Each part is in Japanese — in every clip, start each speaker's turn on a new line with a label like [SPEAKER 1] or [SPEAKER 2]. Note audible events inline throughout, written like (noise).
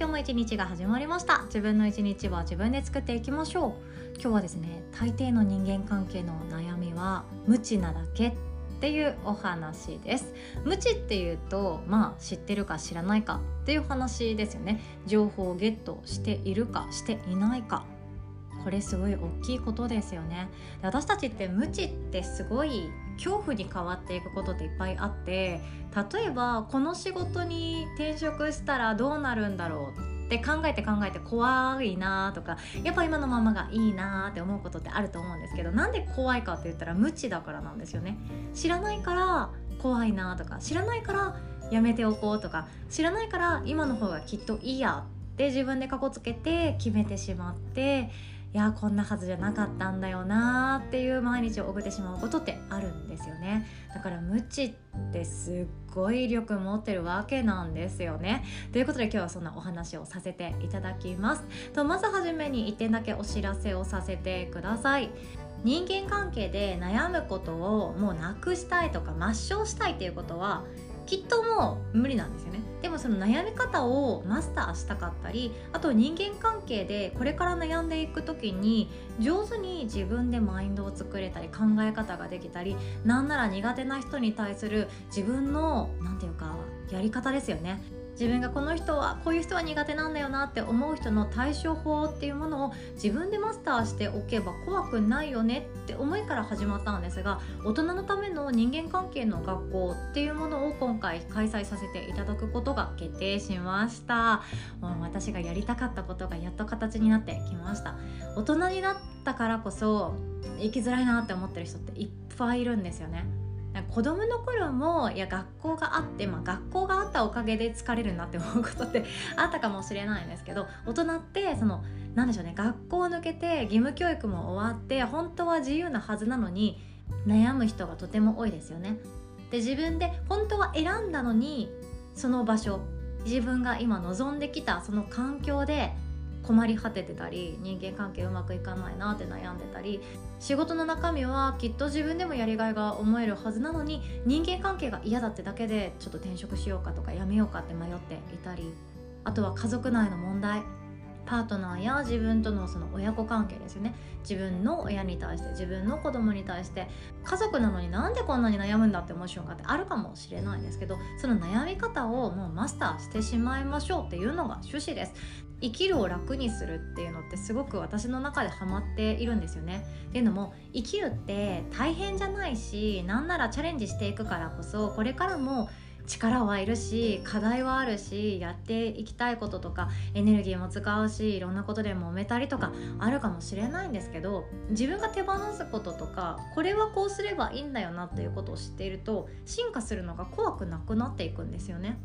[SPEAKER 1] 今日も一日が始まりました。自分の一日は自分で作っていきましょう。今日はですね大抵の人間関係の悩みは無知なだけっていうお話です。無知っていうとまあ知ってるか知らないかっていう話ですよね。情報をゲットしているかしていないか。これすごい大きいことですよね。私たちって無知ってすごい恐怖に変わっていくことっていっぱいあって例えばこの仕事に転職したらどうなるんだろうって考えて考えて怖いなとかやっぱ今のままがいいなって思うことってあると思うんですけどなんで怖いかって言ったら無知だからなんですよね。知らないから怖いなとか知らないからやめておこうとか知らないから今の方がきっといいやって自分でかこつけて決めてしまっていやこんなはずじゃなかったんだよなっていう毎日を送ってしまうことってあるんですよね。だから無知ってすっごい力持ってるわけなんですよね。ということで今日はそんなお話をさせていただきます。とまずはじめに1点だけお知らせをさせてください。人間関係で悩むことをもうなくしたいとか抹消したいっていうことはきっともう無理なんですよね。でもその悩み方をマスターしたかったりあと人間関係でこれから悩んでいく時に上手に自分でマインドを作れたり考え方ができたりなんなら苦手な人に対する自分の何て言うかやり方ですよね。自分がこの人はこういう人は苦手なんだよなって思う人の対処法っていうものを自分でマスターしておけば怖くないよねって思いから始まったんですが大人のための人間関係の学校っていうものを今回開催させていただくことが決定しました。もう私がやりたかったことがやっと形になってきました。大人になったからこそ生きづらいなって思ってる人っていっぱいいるんですよね。子供の頃もいや学校があって、まあ、学校があったおかげで疲れるなって思うことってあったかもしれないんですけど大人ってその何でしょうね学校を抜けて義務教育も終わって本当は自由なはずなのに悩む人がとても多いですよね。で自分で本当は選んだのにその場所自分が今望んできたその環境で困り果ててたり人間関係うまくいかないなって悩んでたり仕事の中身はきっと自分でもやりがいが思えるはずなのに人間関係が嫌だってだけでちょっと転職しようかとかやめようかって迷っていたりあとは家族内の問題。パートナーや自分とのその親子関係ですよね自分の親に対して自分の子供に対して家族なのになんでこんなに悩むんだって思う瞬間ってあるかもしれないんですけどその悩み方をもうマスターしてしまいましょうっていうのが趣旨です生きるを楽にするっていうのってすごく私の中でハマっているんですよね。っていうのも生きるって大変じゃないしなんならチャレンジしていくからこそこれからも力はいるし課題はあるしやっていきたいこととかエネルギーも使うしいろんなことで揉めたりとかあるかもしれないんですけど自分が手放すこととかこれはこうすればいいんだよなっていうことを知っていると進化するのが怖くなくなっていくんですよね。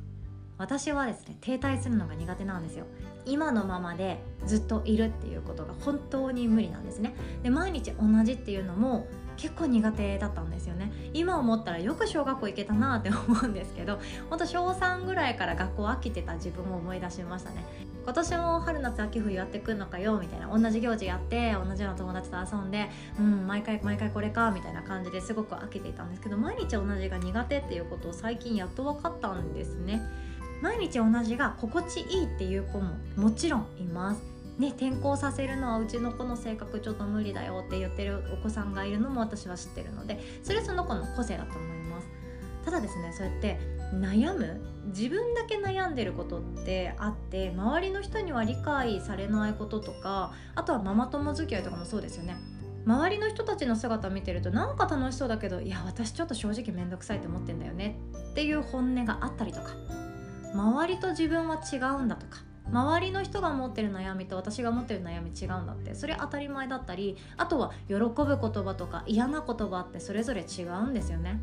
[SPEAKER 1] 私はですね停滞するのが苦手なんですよ今のままでずっといるっていうことが本当に無理なんですねで毎日同じっていうのも結構苦手だったんですよね。今思ったらよく小学校行けたなって思うんですけどほんと小3ぐらいから学校飽きてた自分を思い出しましたね。今年も春夏秋冬やってくんのかよみたいな同じ行事やって同じような友達と遊んでうん毎回毎回これかみたいな感じですごく飽きていたんですけど毎日同じが苦手っていうことを最近やっと分かったんですね。毎日同じが心地いいっていう子ももちろんいます。ね、転校させるのはうちの子の性格ちょっと無理だよって言ってるお子さんがいるのも私は知ってるのでそれはその子の個性だと思います。ただですねそうやって悩む自分だけ悩んでることってあって周りの人には理解されないこととかあとはママ友付き合いとかもそうですよね。周りの人たちの姿を見てるとなんか楽しそうだけどいや私ちょっと正直面倒くさいと思ってんだよねっていう本音があったりとか周りと自分は違うんだとか周りの人が持ってる悩みと私が持ってる悩み違うんだって。それ当たり前だったりあとは喜ぶ言葉とか嫌な言葉ってそれぞれ違うんですよね。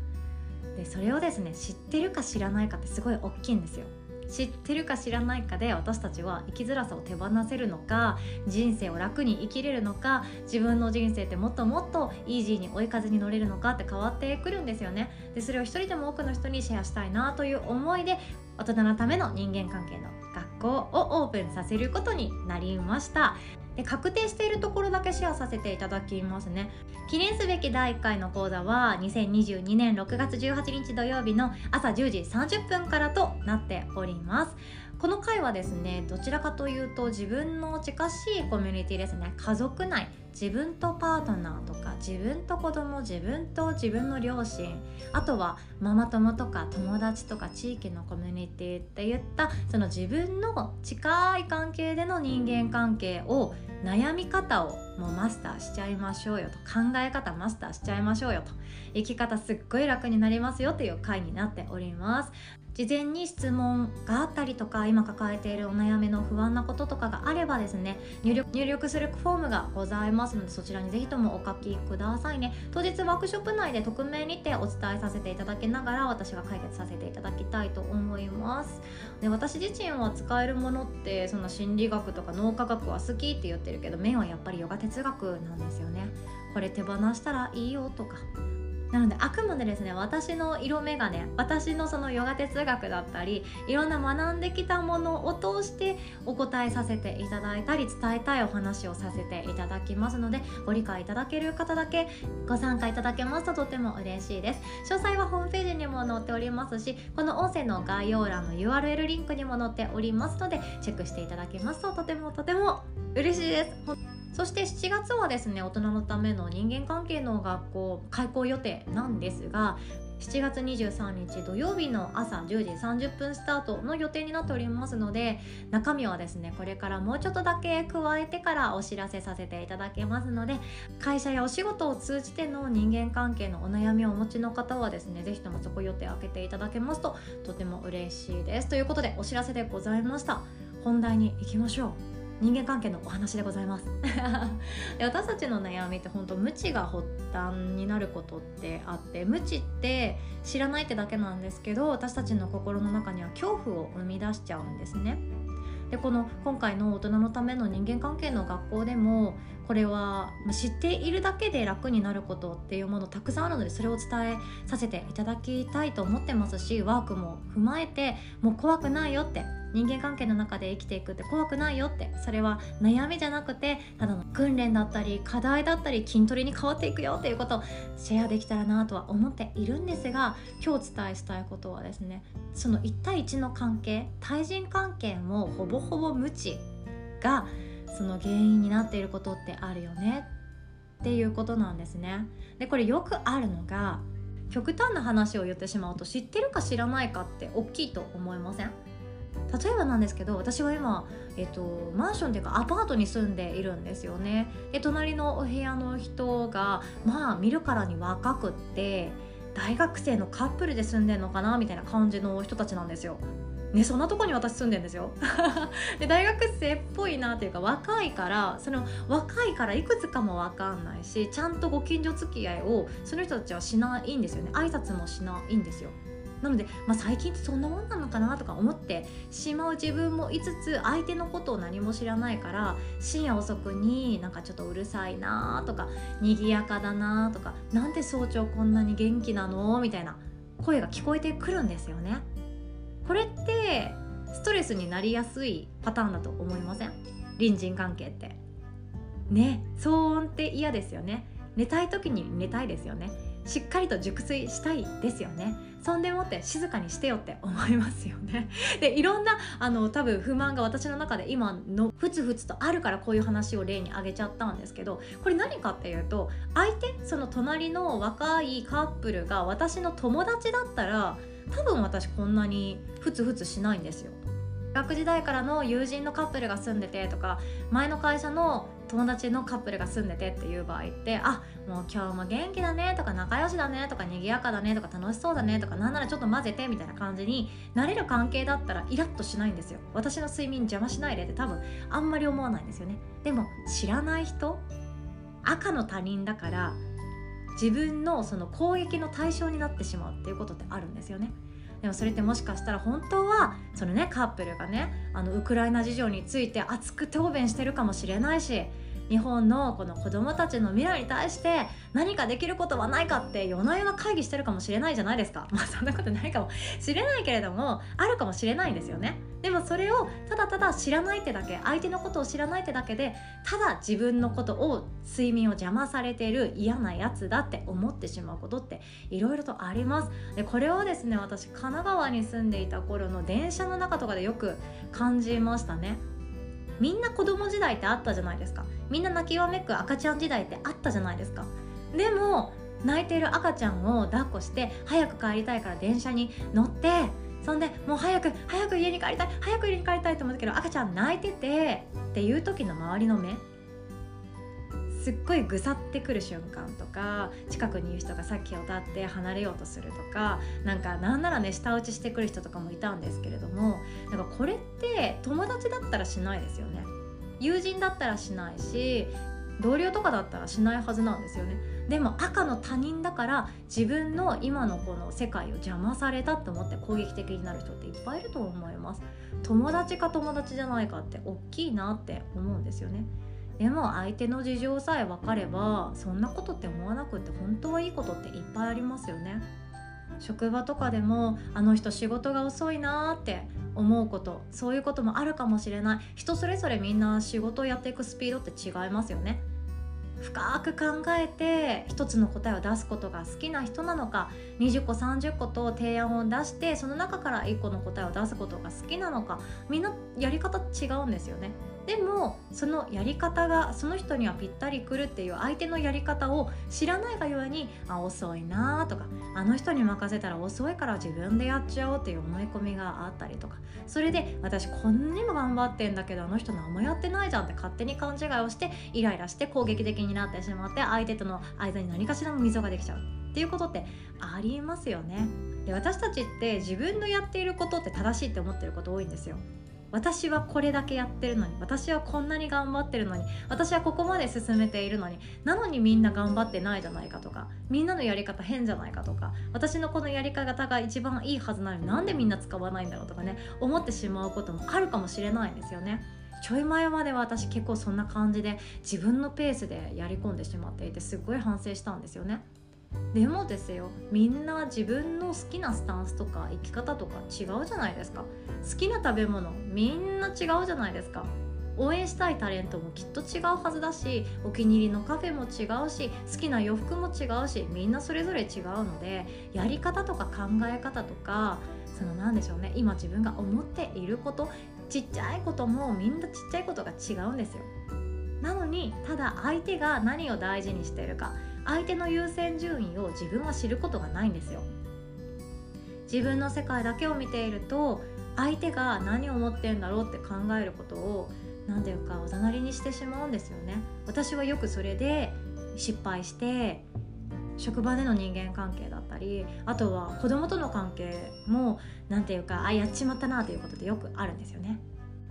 [SPEAKER 1] でそれをですね知ってるか知らないかってすごい大きいんですよ。知ってるか知らないかで私たちは生きづらさを手放せるのか人生を楽に生きれるのか自分の人生ってもっともっとイージーに追い風に乗れるのかって変わってくるんですよね。でそれを一人でも多くの人にシェアしたいなという思いで大人のための人間関係の学校をオープンさせることになりました。で確定しているところだけシェアさせていただきますね。記念すべき第1回の講座は2022年6月18日土曜日の朝10時30分からとなっております。この回はですねどちらかというと自分の近しいコミュニティですね。家族内自分とパートナーとか自分と子供自分と自分の両親あとはママ友とか友達とか地域のコミュニティっていったその自分の近い関係での人間関係を悩み方をもうマスターしちゃいましょうよと考え方マスターしちゃいましょうよと生き方すっごい楽になりますよという回になっております。事前に質問があったりとか今抱えているお悩みの不安なこととかがあればですね入力入力するフォームがございますのでそちらにぜひともお書きくださいね。当日ワークショップ内で匿名にてお伝えさせていただきながら私が解決させていただきたいと思います。で私自身は使えるものってその心理学とか脳科学は好きって言ってるけど面はやっぱりヨガ哲学なんですよね。これ手放したらいいよとかなのであくまでですね私の色眼鏡私のそのヨガ哲学だったりいろんな学んできたものを通してお答えさせていただいたり伝えたいお話をさせていただきますのでご理解いただける方だけご参加いただけますととても嬉しいです。詳細はホームページにも載っておりますしこの音声の概要欄の URL リンクにも載っておりますのでチェックしていただけますととてもとても嬉しいです。そして7月はですね大人のための人間関係の学校開校予定なんですが7月23日土曜日の朝10時30分スタートの予定になっておりますので中身はですねこれからもうちょっとだけ加えてからお知らせさせていただけますので会社やお仕事を通じての人間関係のお悩みをお持ちの方はですね是非ともそこ予定を開けていただけますととても嬉しいです。ということでお知らせでございました。本題に行きましょう。人間関係のお話でございます。(laughs) で私たちの悩みって本当無知が発端になることってあって無知って知らないってだけなんですけど私たちの心の中には恐怖を生み出しちゃうんですね。でこの今回の大人のための人間関係の学校でもこれは知っているだけで楽になることっていうものたくさんあるのでそれを伝えさせていただきたいと思ってますしワークも踏まえてもう怖くないよって人間関係の中で生きていくって怖くないよって。それは悩みじゃなくてただの訓練だったり課題だったり筋トレに変わっていくよっていうことをシェアできたらなとは思っているんですが今日お伝えしたいことはですねその1対1の関係対人関係もほぼほぼ無知がその原因になっていることってあるよね。っていうことなんですね。でこれよくあるのが極端な話を言ってしまうと知ってるか知らないかって大きいと思いません？例えばなんですけど私は今、えっと、マンションっていうかアパートに住んでいるんですよね。で隣のお部屋の人がまあ見るからに若くって大学生のカップルで住んでんのかなみたいな感じの人たちなんですよ。ね、そんなとこに私住んでんですよ。(laughs) で大学生っぽいなっていうか若いからその若いからいくつかも分かんないしちゃんとご近所付き合いをその人たちはしないんですよね。挨拶もしないんですよ。なので、まあ、最近ってそんなもんなのかなとか思ってしまう自分もいつつ相手のことを何も知らないから深夜遅くになんかちょっとうるさいなとか賑やかだなとかなんで早朝こんなに元気なのみたいな声が聞こえてくるんですよね。これってストレスになりやすいパターンだと思いません？隣人関係って。ね騒音って嫌ですよね。寝たい時に寝たいですよね。しっかりと熟睡したいですよね。そんでもって静かにしてよって思いますよね。(laughs) でいろんなあの多分不満が私の中で今のふつふつとあるからこういう話を例に挙げちゃったんですけどこれ何かっていうと相手その隣の若いカップルが私の友達だったら多分私こんなにふつふつしないんですよ。学時代からの友人のカップルが住んでてとか前の会社の友達のカップルが住んでてっていう場合ってあもう今日も元気だねとか仲良しだねとか賑やかだねとか楽しそうだねとかなんならちょっと混ぜてみたいな感じになれる関係だったらイラッとしないんですよ。私の睡眠邪魔しないでって多分あんまり思わないんですよね。でも知らない人赤の他人だから自分のその攻撃の対象になってしまうっていうことってあるんですよね。でもそれってもしかしたら本当はそのねカップルがねあのウクライナ事情について熱く答弁してるかもしれないし日本のこの子供たちの未来に対して何かできることはないかって夜な夜な会議してるかもしれないじゃないですか。(laughs) まあそんなことないかもしれないけれどもあるかもしれないんですよね。でもそれをただただ知らないってだけ相手のことを知らないってだけでただ自分のことを睡眠を邪魔されている嫌なやつだって思ってしまうことっていろいろとあります。でこれをですね私神奈川に住んでいた頃の電車の中とかでよく感じましたね。みんな子供時代ってあったじゃないですか。みんな泣きわめく赤ちゃん時代ってあったじゃないですか。でも泣いている赤ちゃんを抱っこして早く帰りたいから電車に乗ってそんでもう早く早く家に帰りたい早く家に帰りたいと思ったけど赤ちゃん泣いててっていう時の周りの目すっごいぐさってくる瞬間とか近くにいる人がさっきを立って離れようとするとかなんかなんならね舌打ちしてくる人とかもいたんですけれどもなんかこれって友達だったらしないですよね。友人だったらしないし同僚とかだったらしないはずなんですよね。でも赤の他人だから自分の今のこの世界を邪魔されたと思って攻撃的になる人っていっぱいいると思います。友達か友達じゃないかって大きいなって思うんですよね。でも相手の事情さえ分かればそんなことって思わなくって本当はいいことっていっぱいありますよね。職場とかでもあの人仕事が遅いなって思うことそういうこともあるかもしれない。人それぞれみんな仕事をやっていくスピードって違いますよね。深く考えて一つの答えを出すことが好きな人なのか20個30個と提案を出してその中から1個の答えを出すことが好きなのかみんなやり方違うんですよね。でもそのやり方がその人にはぴったりくるっていう相手のやり方を知らないがゆえにあ遅いなとかあの人に任せたら遅いから自分でやっちゃおうっていう思い込みがあったりとか。それで私こんなにも頑張ってんだけどあの人何もやってないじゃんって勝手に勘違いをしてイライラして攻撃的になってしまって相手との間に何かしらの溝ができちゃうっていうことってありますよね。で私たちって自分のやっていることって正しいって思ってること多いんですよ。私はこれだけやってるのに私はこんなに頑張ってるのに私はここまで進めているのになのにみんな頑張ってないじゃないかとかみんなのやり方変じゃないかとか私のこのやり方が一番いいはずなのになんでみんな使わないんだろうとかね思ってしまうこともあるかもしれないんですよね。ちょい前までは私結構そんな感じで自分のペースでやり込んでしまっていてすごい反省したんですよね。でもですよみんな自分の好きなスタンスとか生き方とか違うじゃないですか。好きな食べ物みんな違うじゃないですか。応援したいタレントもきっと違うはずだしお気に入りのカフェも違うし好きな洋服も違うしみんなそれぞれ違うのでやり方とか考え方とかその何でしょうね今自分が思っていることちっちゃいこともみんなちっちゃいことが違うんですよ。なのにただ相手が何を大事にしているか相手の優先順位を自分は知ることがないんですよ。自分の世界だけを見ていると相手が何を思ってんだろうって考えることを何ていうかおざなりにしてしまうんですよね。私はよくそれで失敗して職場での人間関係だったりあとは子供との関係も何ていうかあやっちまったなということでよくあるんですよね。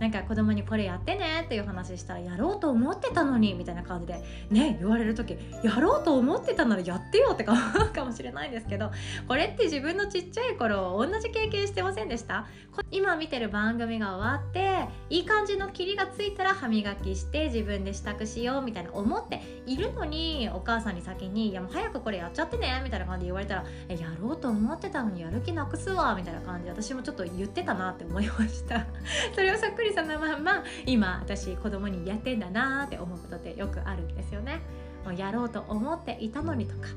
[SPEAKER 1] なんか子供にこれやってねっていう話したらやろうと思ってたのにみたいな感じでね言われる時やろうと思ってたならやってよってか思う (laughs) かもしれないんですけどこれって自分のちっちゃい頃同じ経験してませんでした？今見てる番組が終わっていい感じの霧がついたら歯磨きして自分で支度しようみたいな思っているのにお母さんに先に「いやもう早くこれやっちゃってね」みたいな感じで言われたら「やろうと思ってたのにやる気なくすわ」みたいな感じで私もちょっと言ってたなって思いました。(laughs) それをさっくりそのまま今私子供にやってんだなって思うことってよくあるんですよね。もうやろうと思っていたのにとか。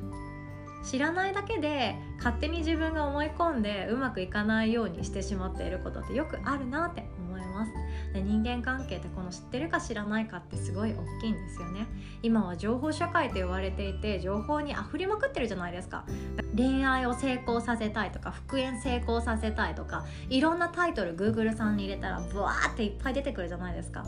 [SPEAKER 1] 知らないだけで勝手に自分が思い込んでうまくいかないようにしてしまっていることってよくあるなって思います。で人間関係ってこの知ってるか知らないかってすごい大きいんですよね。今は情報社会と言われていて情報に溢れまくってるじゃないですか。恋愛を成功させたいとか復縁成功させたいとかいろんなタイトル Google さんに入れたらブワーっていっぱい出てくるじゃないですか。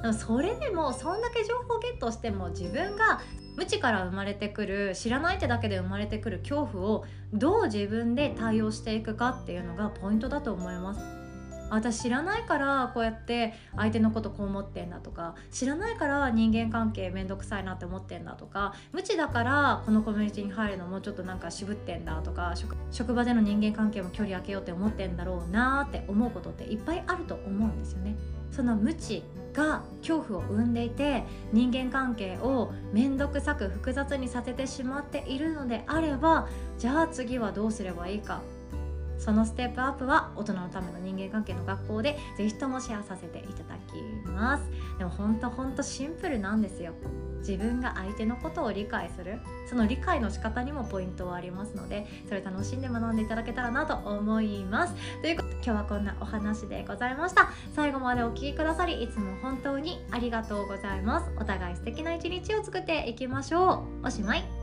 [SPEAKER 1] でもそれでもそんだけ情報ゲットしても自分が無知から生まれてくる知らないってだけで生まれてくる恐怖をどう自分で対応していくかっていうのがポイントだと思います私知らないからこうやって相手のことこう思ってんだとか知らないから人間関係めんどくさいなって思ってんだとか無知だからこのコミュニティに入るのもうちょっとなんか渋ってんだとか職場での人間関係も距離空けようって思ってんだろうなって思うことっていっぱいあると思うんですよね。その無知が恐怖を生んでいて人間関係を面倒くさく複雑にさせてしまっているのであればじゃあ次はどうすればいいか。そのステップアップは大人のための人間関係の学校でぜひともシェアさせていただきます。でも本当本当シンプルなんですよ。自分が相手のことを理解する。その理解の仕方にもポイントはありますのでそれ楽しんで学んでいただけたらなと思います。ということで今日はこんなお話でございました。最後までお聴きくださりいつも本当にありがとうございます。お互い素敵な一日を作っていきましょう。おしまい。